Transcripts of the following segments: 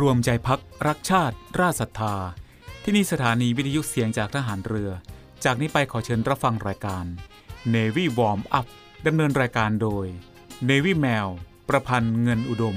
รวมใจพักรักชาติ ราชศรัทธา ที่นี่สถานีวิทยุเสียงจากทหารเรือ จากนี้ไปขอเชิญรับฟังรายการ Navy Warm Up ดำเนินรายการโดย Navy Mail ประพันธ์เงินอุดม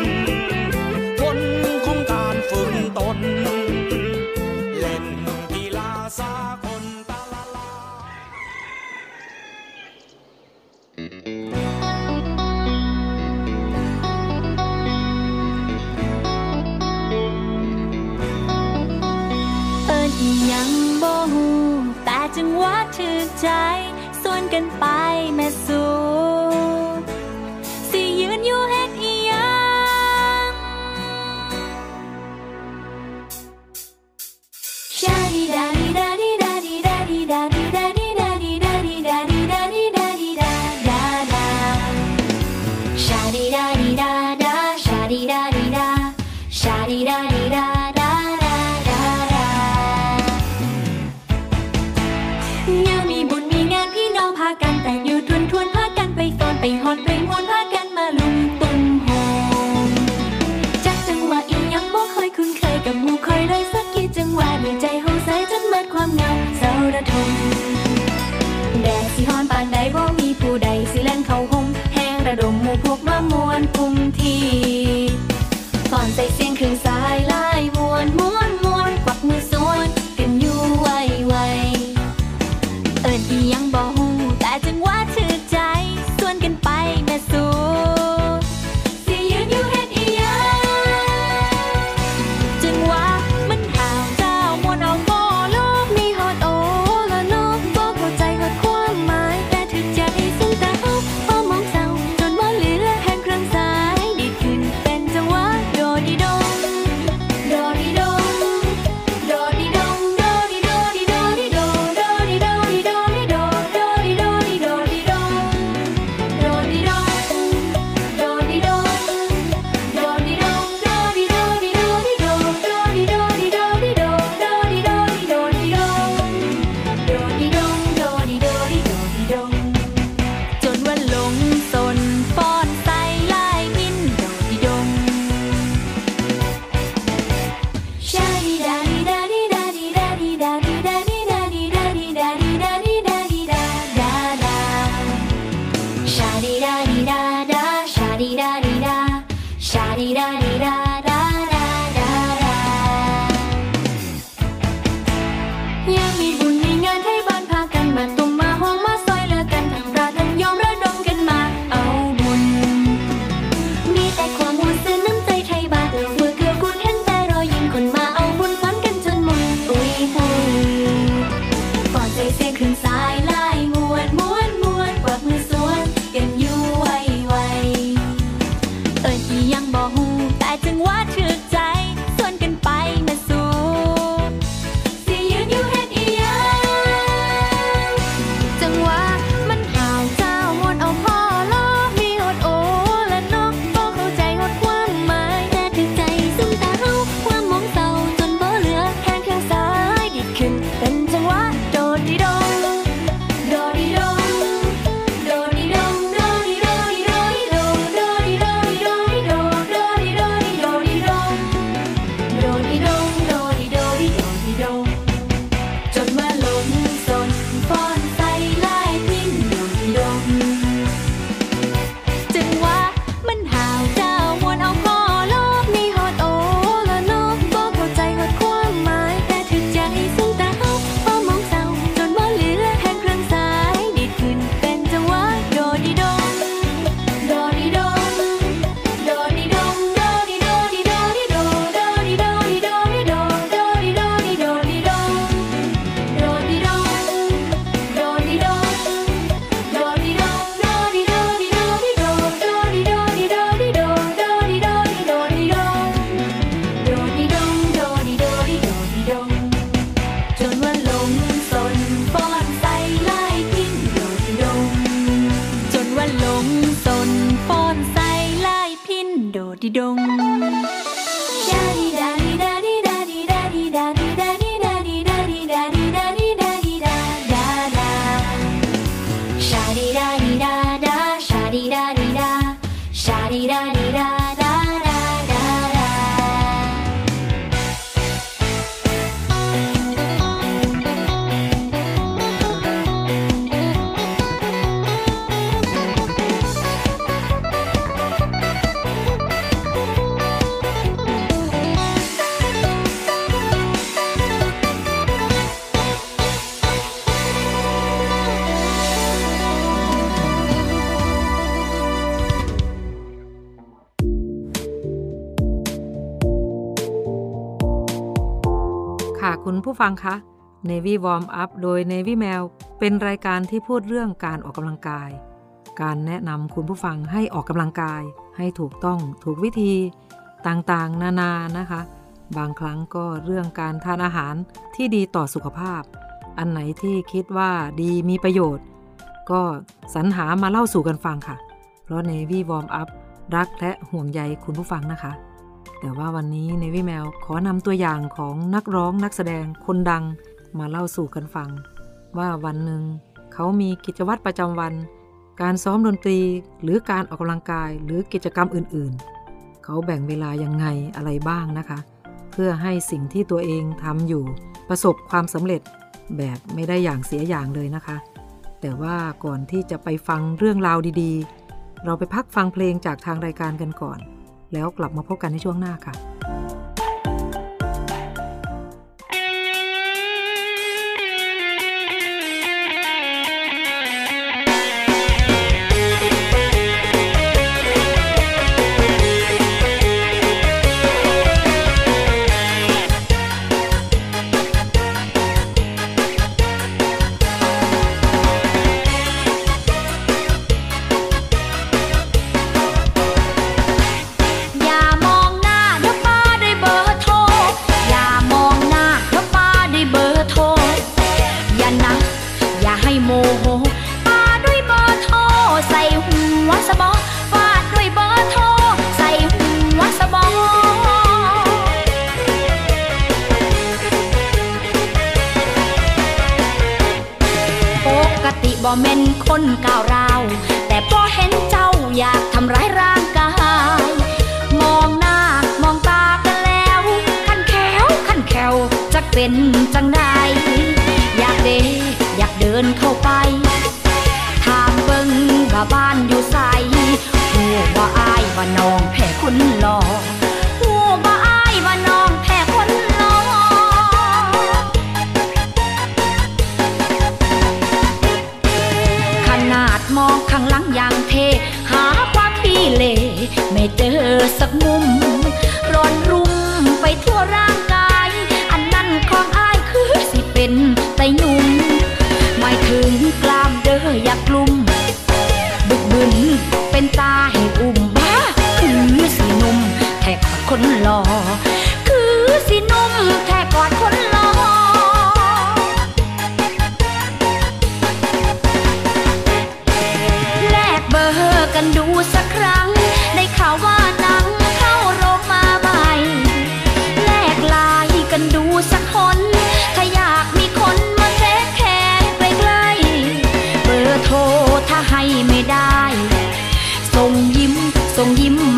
자. ระดมหมู่พวกมามวนกลุ่มทีก่อนใส่เสียง ฟังคะ Navy Warm Up โดย Navy Mail เป็นรายการที่พูดเรื่องการออกกำลังกาย การแนะนำคุณผู้ฟังให้ออกกำลังกาย ให้ถูกต้องถูกวิธีต่างๆ นานานะคะ บางครั้งก็เรื่องการทานอาหารที่ดีต่อสุขภาพ อันไหนที่คิดว่าดีมีประโยชน์ ก็สรรหามาเล่าสู่กันฟังค่ะ เพราะ Navy Warm Up รักและห่วงใยคุณผู้ฟังนะคะ แต่ว่าวันนี้ Navy Mail ขอนำตัวอย่างของนักร้องนักแสดงคนดังมาเล่าสู่กันฟัง ว่าวันหนึ่งเขามีกิจวัตรประจำวัน การซ้อมดนตรีหรือการออกกำลังกายหรือกิจกรรมอื่นๆ เขาแบ่งเวลายังไงอะไรบ้างนะคะ เพื่อให้สิ่งที่ตัวเองทำอยู่ประสบความสำเร็จแบบไม่ได้อย่างเสียอย่างเลยนะคะ แต่ว่าก่อนที่จะไปฟังเรื่องราวดีๆ เราไปพักฟังเพลงจากทางรายการกันก่อน แล้วกลับมาพบกันในช่วงหน้าค่ะ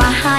มาให้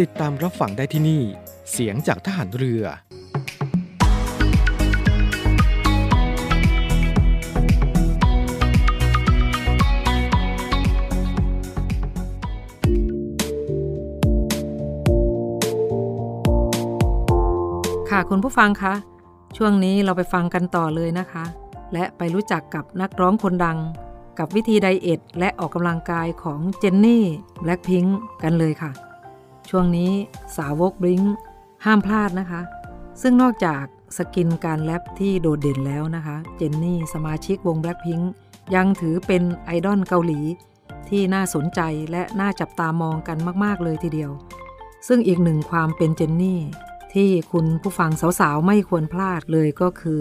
ติดตามรับฟังได้ที่นี่ เสียงจากทหารเรือ ค่ะคุณผู้ฟังคะช่วงนี้เราไปฟังกันต่อเลยนะคะ และไปรู้จักกับนักร้องคนดัง กับวิธีไดเอทและออกกำลังกายของเจนนี่แบล็ p พิงกันเลยค่ะ ช่วงนี้สาวกบลิงห้ามพลาดนะคะ ซึ่งนอกจากสกินการแรปที่โดดเด่นแล้วนะคะ เจนนี่สมาชิกวงแบล็ p พิงยังถือเป็นไอดอลเกาหลี ที่น่าสนใจและน่าจับตามองกันมาก ๆ เลยทีเดียว ซึ่งอีกหนึ่งความเป็นเจนนี่ ที่คุณผู้ฟังสาว ๆ ไม่ควรพลาดเลยก็คือ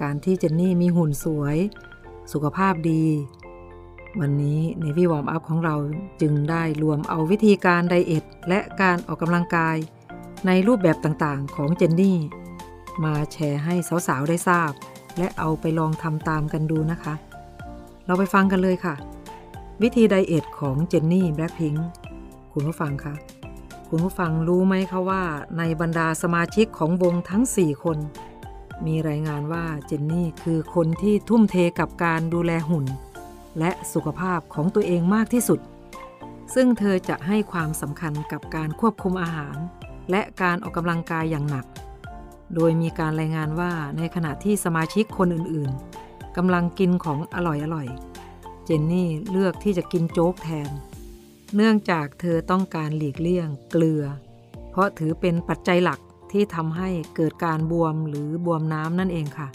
การที่เจนนี่มีหุ่นสวย สุขภาพดี วันนี้ในวิวอมอัพของเราจึงได้รวมเอาวิธีการไดเอทและการออกกำลังกาย ในรูปแบบต่างๆของเจนนี่ มาแชร์ให้สาวๆได้ทราบ และเอาไปลองทำตามกันดูนะคะ เราไปฟังกันเลยค่ะ วิธีไดเอทของเจนนี่แบล็ p พิงคุณผู้ฟังคะคุณผู้ฟังรู้ไหมคะว่า ในบรรดาสมาชิกของวงทั้ง 4 คน มีรายงานว่าเจนนี่คือคนที่ทุ่มเทกับการดูแลหุ่น และสุขภาพของตัวเองมากที่สุด ซึ่งเธอจะให้ความสำคัญกับการควบคุมอาหาร และการออกกำลังกายอย่างหนัก โดยมีการรายงานว่าในขณะที่สมาชิกคนอื่นๆกำลังกินของอร่อยๆ เจนนี่เลือกที่จะกินโจ๊กแทน เนื่องจากเธอต้องการหลีกเลี่ยงเกลือ เพราะถือเป็นปัจจัยหลักที่ทำให้เกิดการบวมหรือบวมน้ำนั่นเองค่ะ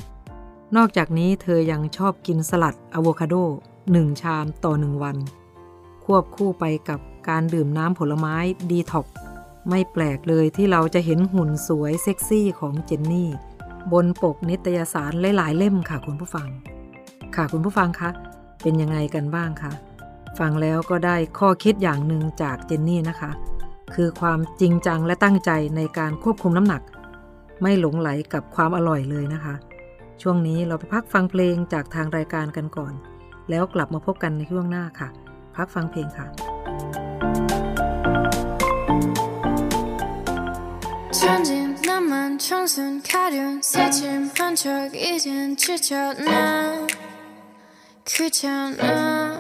นอกจากนี้เธอยังชอบกินสลัดอะโวคาโด 1 ชามต่อ 1 วัน ควบคู่ไปกับการดื่มน้ำผลไม้ดีท็อกไม่แปลกเลยที่เราจะเห็นหุ่นสวยเซ็กซี่ของเจนนี่ บนปกนิตยสารหลายๆเล่มค่ะคุณผู้ฟัง ค่ะคุณผู้ฟังคะเป็นยังไงกันบ้างคะฟังแล้วก็ได้ข้อคิดอย่างหนึ่งจากเจนนี่นะคะ คือความจริงจังและตั้งใจในการควบคุมน้ำหนัก ไม่หลงไหลกับความอร่อยเลยนะคะ ช่วงนี้เราไปพักฟังเพลงจากทางรายการกันก่อน แล้วกลับมาพบกันในช่วงหน้าค่ะ พักฟังเพลงค่ะ 천진 나만 청순 가련 새침 한척 이젠 지쳤나 귀찮아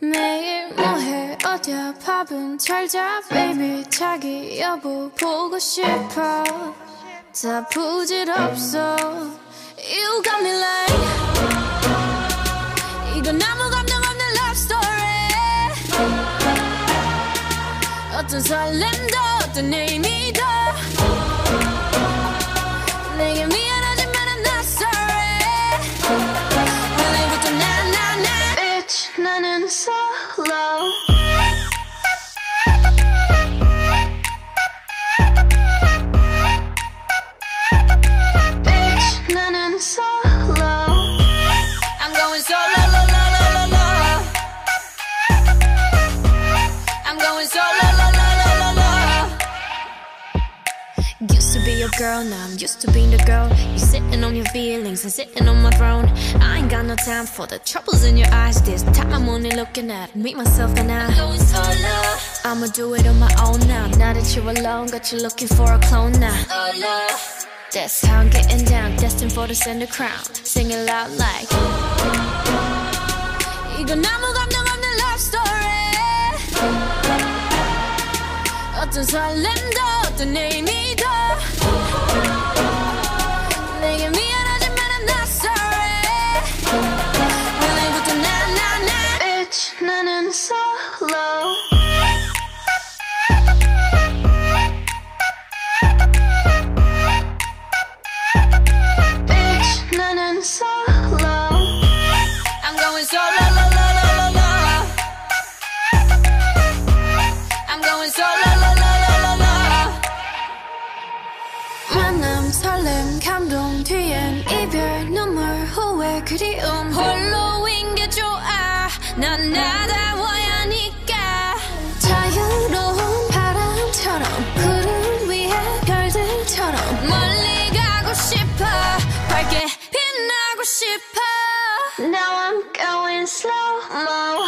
매일 뭐해 어디야 밥은 잘 자 baby 자기 여보 보고 싶어 다 부질없어 You got me like 이건 아무 감정 없는 love story 어떤 설렘도 어떤 의미도 내게 미안하지만 I'm not sorry 오늘부터 나나나 Bitch 나는 solo your girl, now I'm used to being the girl. You sitting on your feelings and sitting on my throne. I ain't got no time for the troubles in your eyes. This time I'm only looking at me, myself, and I. Going solo. I'ma do it on my own now. Now that you're alone, got you looking for a clone now. Solo. That's how I'm getting down, destined for the center crown. Sing it loud like. 이건 아무 감정 없는 love story. 어떤 설렘도 the name me the. Ooh. 나다워야 하니까. 자유로운 바람처럼 구름 위에 별들처럼 멀리 가고 싶어. 밝게 빛나고 싶어. Now I'm going slow-mo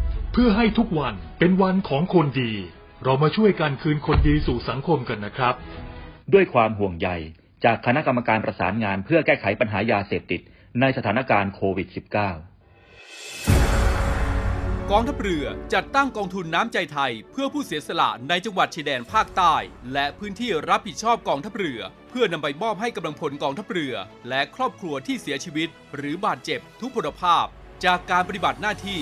เพื่อให้ทุกวันเป็นวันของคนดี เรามาช่วยกันคืนคนดีสู่สังคมกันนะครับ ด้วยความห่วงใยจากคณะกรรมการประสานงานเพื่อแก้ไขปัญหายาเสพติดในสถานการณ์โควิด -19 กองทัพเรือจัดตั้งกองทุนน้ำใจไทย เพื่อผู้เสียสละในจังหวัดชายแดนภาคใต้ และพื้นที่รับผิดชอบกองทัพเรือ เพื่อนำไปมอบให้กำลังพลกองทัพเรือ และครอบครัวที่เสียชีวิต หรือบาดเจ็บทุกพลภาพ จากการปฏิบัติหน้าที่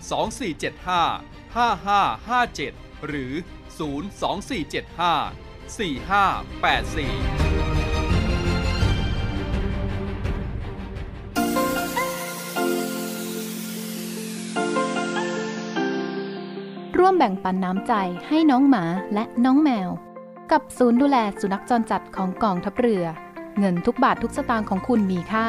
2475 5557 หรือ 02475 4584ร่วมแบ่งปันน้ำใจให้น้องหมาและน้องแมว กับศูนย์ดูแลสุนัขจรจัดของกองทัพเรือ เงินทุกบาททุกสตางค์ของคุณมีค่า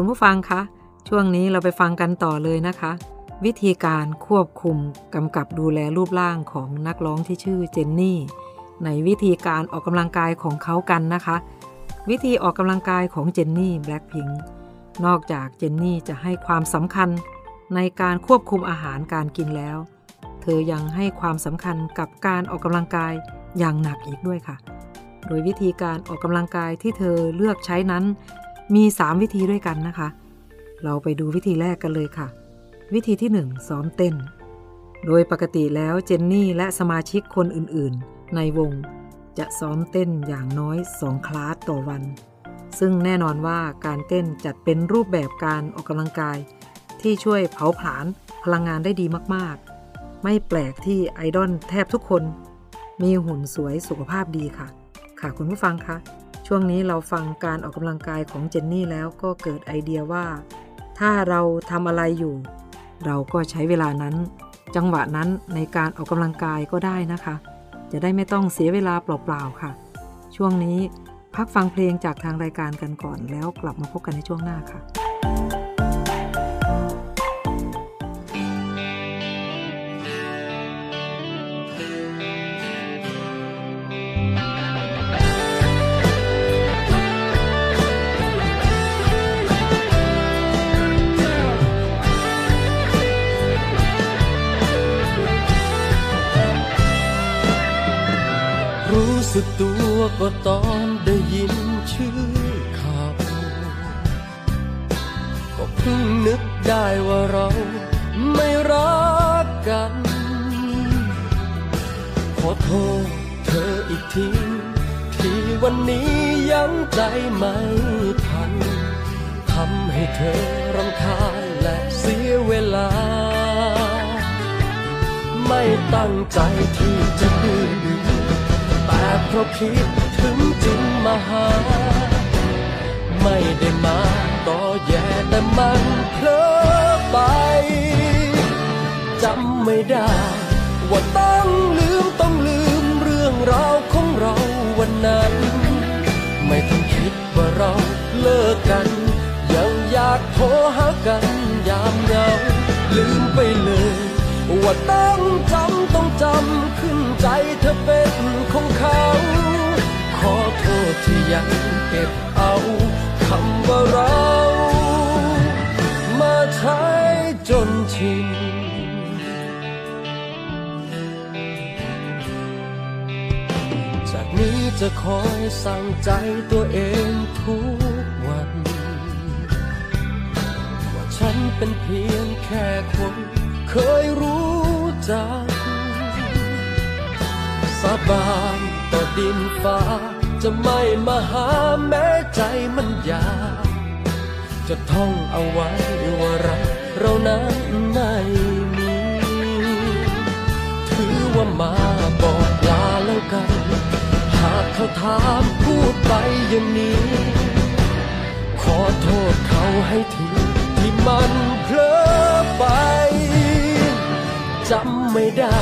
คุณผู้ฟังคะ ช่วงนี้เราไปฟังกันต่อเลยนะคะ วิธีการควบคุมกำกับดูแลรูปร่างของนักร้องที่ชื่อเจนนี่ ในวิธีการออกกำลังกายของเขากันนะคะ วิธีออกกำลังกายของเจนนี่แบล็คพิงนอกจากเจนนี่จะให้ความสำคัญในการควบคุมอาหารการกินแล้ว เธอยังให้ความสำคัญกับการออกกำลังกายอย่างหนักอีกด้วยค่ะ โดยวิธีการออกกำลังกายที่เธอเลือกใช้นั้น มี 3 วิธีด้วยกันนะคะ เราไปดูวิธีแรกกันเลยค่ะ วิธีที่ 1 ซ้อมเต้น โดยปกติแล้วเจนนี่และสมาชิกคนอื่นๆ ในวงจะซ้อมเต้นอย่างน้อย 2 คลาสต่อวัน ซึ่งแน่นอนว่าการเต้นจัดเป็นรูปแบบการออกกำลังกาย ที่ช่วยเผาผลาญพลังงานได้ดีมากๆ ไม่แปลกที่ไอดอลแทบทุกคน มีหุ่นสวยสุขภาพดีค่ะ ค่ะคุณผู้ฟังคะ ช่วงนี้เราฟังการออกกำลังกายของเจนนี่แล้วก็เกิดไอเดียว่า ถ้าเราทำอะไรอยู่ เราก็ใช้เวลานั้น จังหวะนั้นในการออกกำลังกายก็ได้นะคะ จะได้ไม่ต้องเสียเวลาเปล่าๆค่ะ ช่วงนี้พักฟังเพลงจากทางรายการกันก่อนแล้วกลับมาพบกันในช่วงหน้าค่ะ สึกตัวก็ตอนได้ยินชื่อขาก็เพิ่งนึกได้ว่าเราไม่รักกัน ขอโทษเธออีกที ที่วันนี้ยังใจไม่ทันทำให้เธอรำคาญและเสียเวลา ไม่ตั้งใจที่จะดื้อ เพราะคิดถึงจึงมาหา ไม่ได้มาต่อแย่แต่มันเพลอไปจำไม่ได้ ว่าต้องลืมต้องลืมเรื่องราวของเราวันนั้น ไม่ต้องคิดว่าเราเลิกกัน ยังอยากโทรหากันยามเหงาลืมไปเลย ว่าต้องจำต้องจำขึ้นใจเธอเป็นของเขา ขอโทษที่ยังเก็บเอาคำว่าเรา มาใช้จนชินจากนี้จะคอยสั่งใจตัวเองทุกวัน ว่าฉันเป็นเพียงแค่คน เคยรู้จัก สาบานต่อดินฟ้า จะไม่มาหาแม้ใจมันอยาก จะท่องเอาไว้ว่ารักเรานั้นไม่มี ถือว่ามาบอกลาแล้วกัน หากเขาถามพูดไปอย่างนี้ ขอโทษเขาให้ทีที่มันเพลอไป จำไม่ได้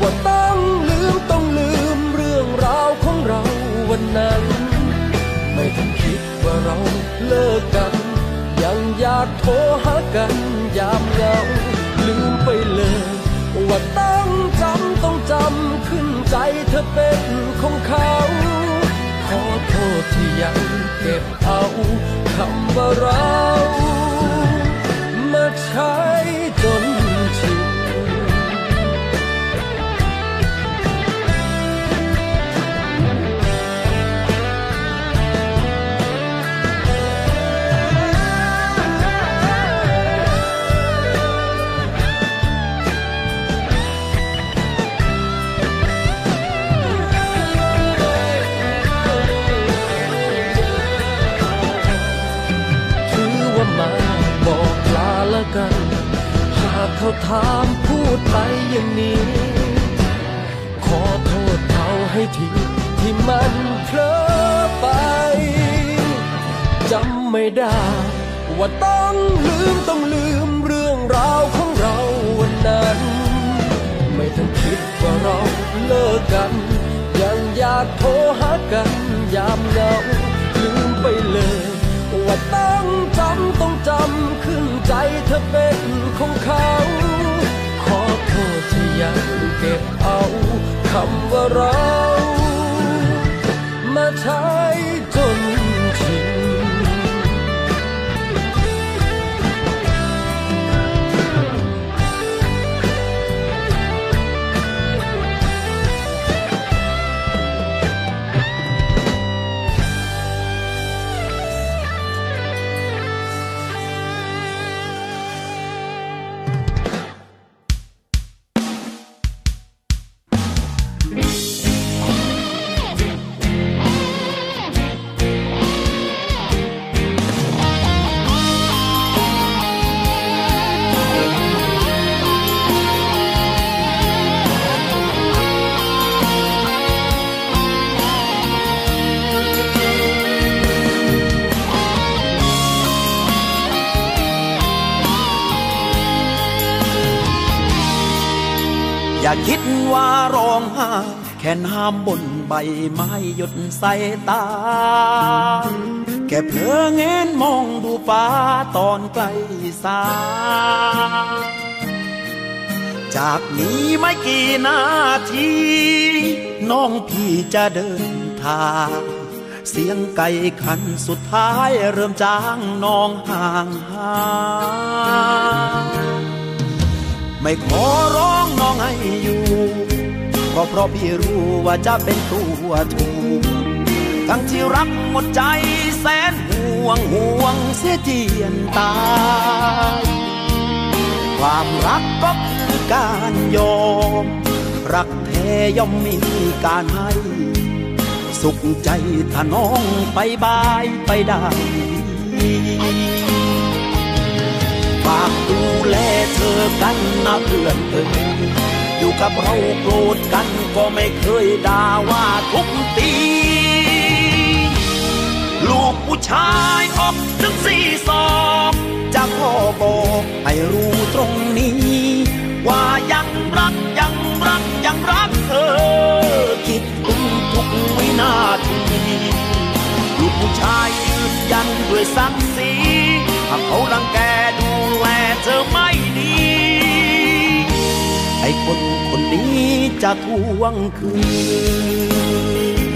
ว่าต้องลืมต้องลืมเรื่องราวของเราวันนั้น ไม่ต้องคิดว่าเราเลิกกัน ยังอยากโทรหากันยามเหงาลืมไปเลยว่าต้องจำต้องจำขึ้นใจเธอเป็นของเขา ขอโทษที่ยังเก็บเอาคำว่าเรา มาใช้จน เขาถามพูดไปอย่างนี้ ขอโทษเขาให้ทีที่มันเพลอไปจำไม่ได้ ว่าต้องลืมต้องลืมเรื่องราวของเราวันนั้น ไม่ต้องคิดว่าเราเลิกกัน ยังอยากโทรหากันยามเหงาลืมไปเลย ว่าต้องจำต้องจำขึ้นใจเธอเป็นของเขา ขอโทษที่ยังเก็บเอาคำว่าเรา มาใช้จน แค่น้ำบนใบไม้หยดใส่ตา แค่เพลอเงนมองดูฟ้าตอนใกล้สา จากนี้ไม่กี่นาที น้องพี่จะเดินทางเสียงไก่ขันสุดท้ายเริ่มจางน้องห่างหายไม่ขอร้องน้องให้อยู่ ก็เพราะพี่รู้ว่าจะเป็นตัวถูกทั้งที่รักหมดใจแสนห่วงห่วงเสียเจียนตาย ความรักก็คือการยอม รักแท้ย่อมมีการให้ สุขใจถ้าน้องไปบายไปได้ฝากดูแลเธอกันนะเพื่อนเอ๋ย อยู่กับเราโกรธกันก็ไม่เคยด่าว่าทุกตี ลูกผู้ชายออกถึงสี่ศอกจะพ่อบอกให้รู้ตรงนี้ ว่ายังรักยังรักยังรักเธอ คิดถึงทุกวินาทีลูกผู้ชายยืนยันด้วยศักดิ์ศรีหากเขารังแก จะทวงคืน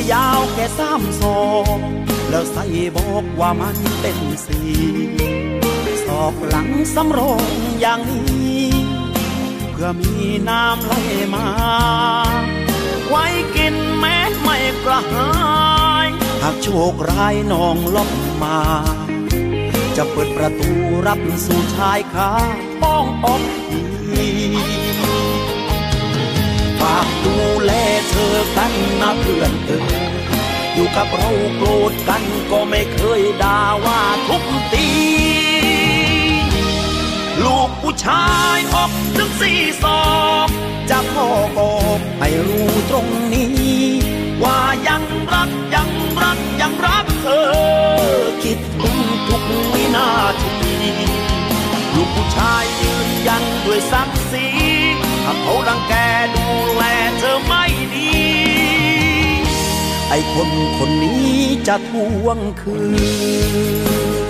ยยาวแค่สามศอกแล้วใส่บอกว่ามันเป็นสีศอกหลังสำรองอย่างนี้ เพื่อมีน้ำไหลมา ไว้กินแม้ไม่กระหายหากโชคร้ายน้องล็อกมา จะเปิดประตูรับสู่ชายคาป้องอกทีากดูแลเธอกันนะเพื่อนเอ๋ยอยู่กับเราโกรธกันก็ไม่เคยด่าว่าทุกตี ลูกผู้ชายออกถึงสี่ศอกจะพ่อบอกให้รู้ตรงนี้ ว่ายังรักยังรักยังรักเธอ คิดถึงทุกวินาทีลูกผู้ชายยืนยันด้วยศักดิ์ศรีถ้าเขารังแก แลเธอไม่ดี ไอ้คนคนนี้จะทวงคืน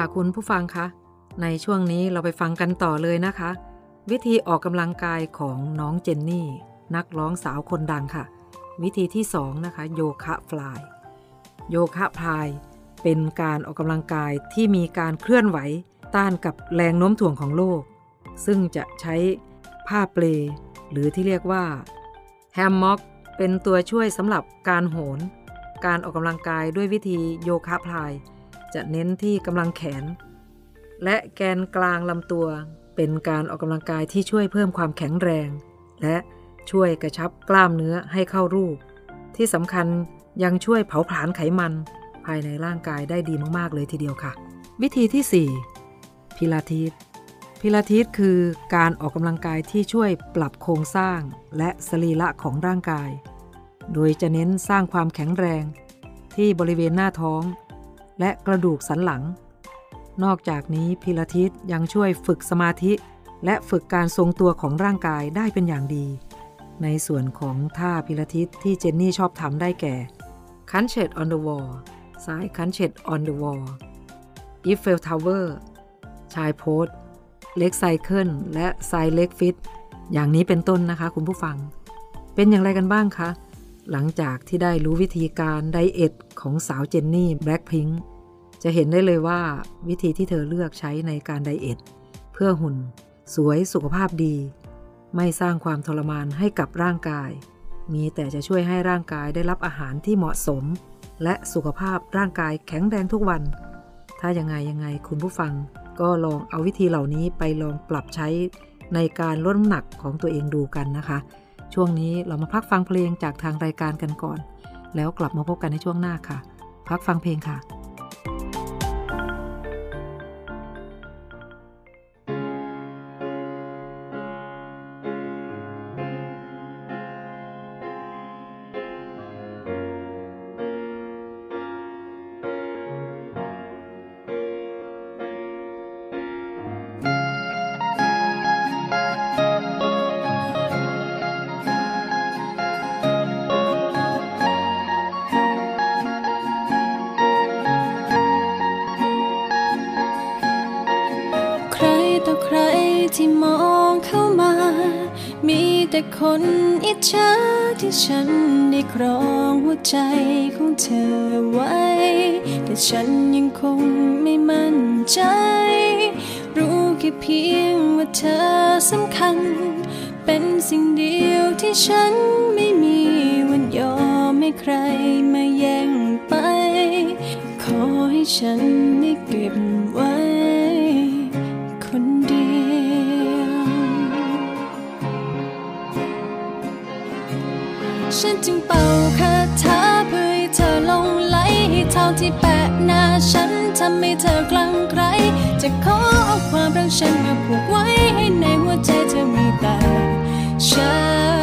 ค่ะคุณผู้ฟังคะ ในช่วงนี้เราไปฟังกันต่อเลยนะคะ วิธีออกกำลังกายของน้องเจนนี่ นักร้องสาวคนดังค่ะ วิธีที่2นะคะโยคะฟลายโยคะพลายเป็นการออกกำลังกายที่มีการเคลื่อนไหวต้านกับแรงโน้มถ่วงของโลก ซึ่งจะใช้ผ้าเปล หรือที่เรียกว่าแฮมม็อกเป็นตัวช่วยสำหรับการโหน การออกกำลังกายด้วยวิธีโยคะพลาย จะเน้นที่กำลังแขน และแกนกลางลำตัว เป็นการออกกำลังกายที่ช่วยเพิ่มความแข็งแรง และช่วยกระชับกล้ามเนื้อให้เข้ารูป ที่สำคัญยังช่วยเผาผลาญไขมัน ภายในร่างกายได้ดีมาก ๆ เลยทีเดียวค่ะ วิธีที่ 4 พิลาทิสพิลาทิสคือการออกกำลังกายที่ช่วยปรับโครงสร้างและสรีระของร่างกาย โดยจะเน้นสร้างความแข็งแรง ที่บริเวณหน้าท้อง และกระดูกสันหลัง นอกจากนี้พิลาทิสยังช่วยฝึกสมาธิ และฝึกการทรงตัวของร่างกายได้เป็นอย่างดี ในส่วนของท่าพิลาทิสที่เจนนี่ชอบทำได้แก่ คันเชต on the wall สายคันเชต on the wall Eiffel Tower ชายโพสleg cycle และ side leg lift อย่างนี้เป็นต้นนะคะคุณผู้ฟัง เป็นอย่างไรกันบ้างคะ หลังจากที่ได้รู้วิธีการ diet ของสาวเจนนี่แบล็คพิงค์จะเห็นได้เลยว่าวิธีที่เธอเลือกใช้ในการ diet เพื่อหุ่น สวยสุขภาพดี ไม่สร้างความทรมานให้กับร่างกาย มีแต่จะช่วยให้ร่างกายได้รับอาหารที่เหมาะสม และสุขภาพร่างกายแข็งแรงทุกวัน ถ้ายังไงยังไงคุณผู้ฟัง ก็ลองเอาวิธีเหล่านี้ไปลองปรับใช้ในการลดน้ำหนักของตัวเองดูกันนะคะ ช่วงนี้เรามาพักฟังเพลงจากทางรายการกันก่อน แล้วกลับมาพบกันในช่วงหน้าค่ะ พักฟังเพลงค่ะ มองเข้ามา มีแต่คนอิจฉาที่ฉันได้ครองหัวใจของเธอไว้ แต่ฉันยังคงไม่มั่นใจ รู้แค่เพียงว่าเธอสำคัญ เป็นสิ่งเดียวที่ฉันไม่มีวันยอมให้ใครมาแย่งไป ขอให้ฉันได้เก็บไว้ ฉันจึงเป่าคาถาเพื่อให้เธอลงไหลให้เท่าที่แปะหน้าฉันทำให้เธอกลังไกลจะขอเอาความรักฉันมาผูกไว้ให้ในหัวใจเธอมีแต่ฉัน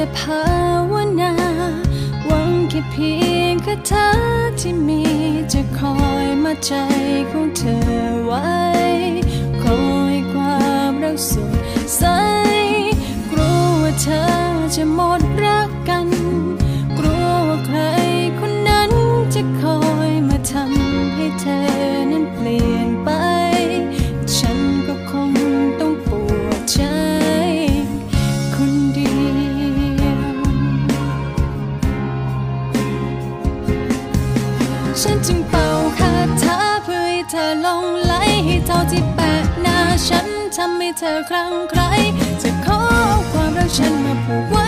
แต่ภาวนา หวังแค่เพียงบเธอที่มีจะคอยมาใจของเธอไว้ คอยความรักสุดใสกลัวว่าเธอจะหมด เธอครั้งใครจะขอความรักฉันมาผูกไว้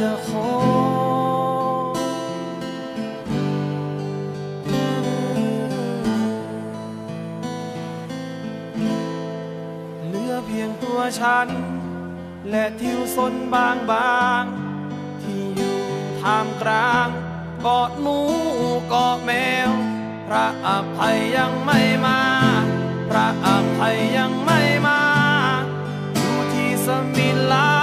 จะขอเหลือเพียงตัวฉัน และทิวสนบางบางๆที่อยู่ท่ามกลางเกาะหนูเกาะแมว พระอภัยยังไม่มา พระอภัยยังไม่มา อยู่ที่สมิลา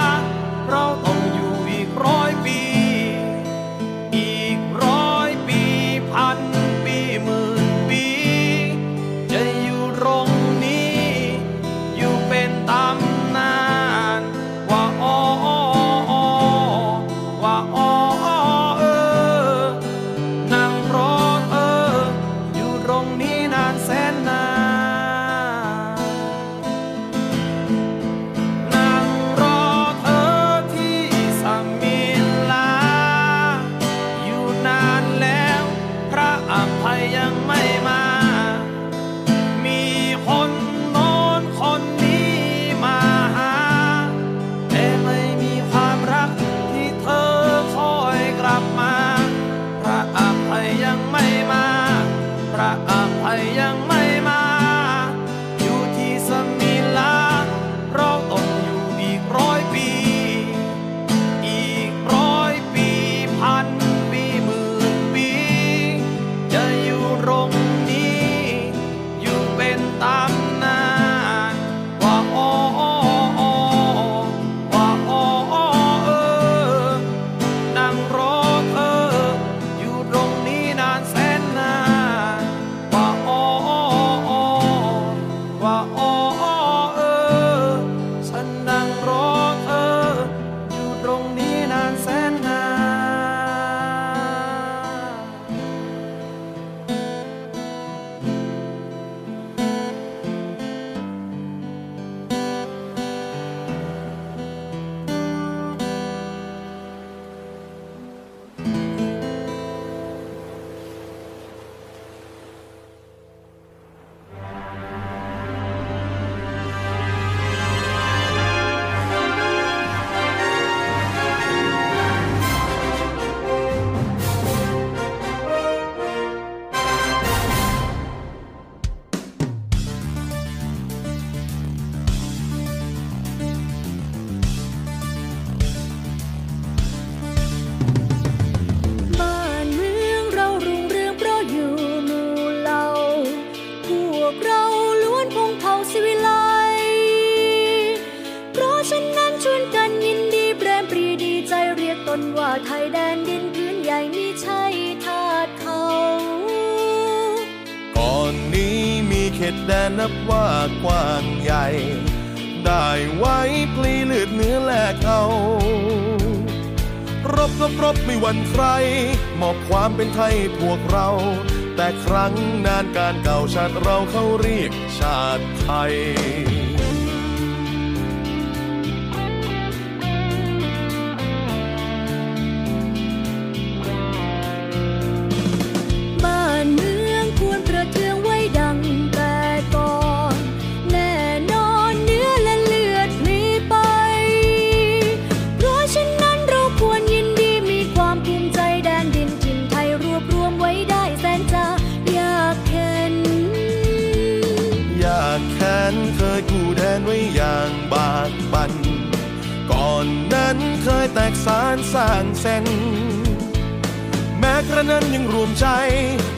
นั้นยังรวมใจ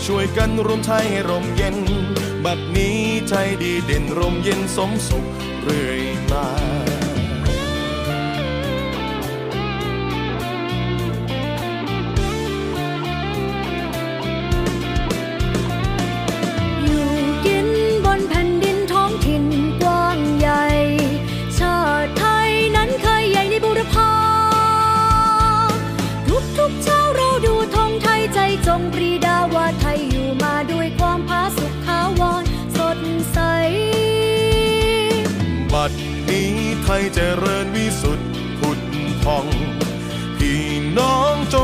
ช่วยกันรวมไทยให้ร่มเย็น บัดนี้ใจดีเด่นร่มเย็นสมสุขเรื่อยมา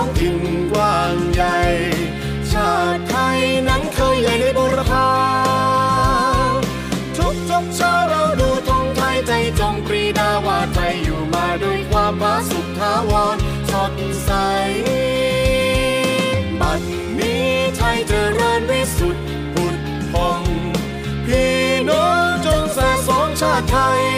องถิ่นกว้างใหญ่ ชาติไทยนั้นเคยใหญ่ในบุรพาทุกทุกเช้าเราดูธงไทยใจจงปรีดาว่าไทยอยู่มาด้วยความผาสุกทาวรสดใส บัดนี้ไทยเจริญวิสุทธิ์ผุดพอง พี่น้องจงส่สองชาติไทย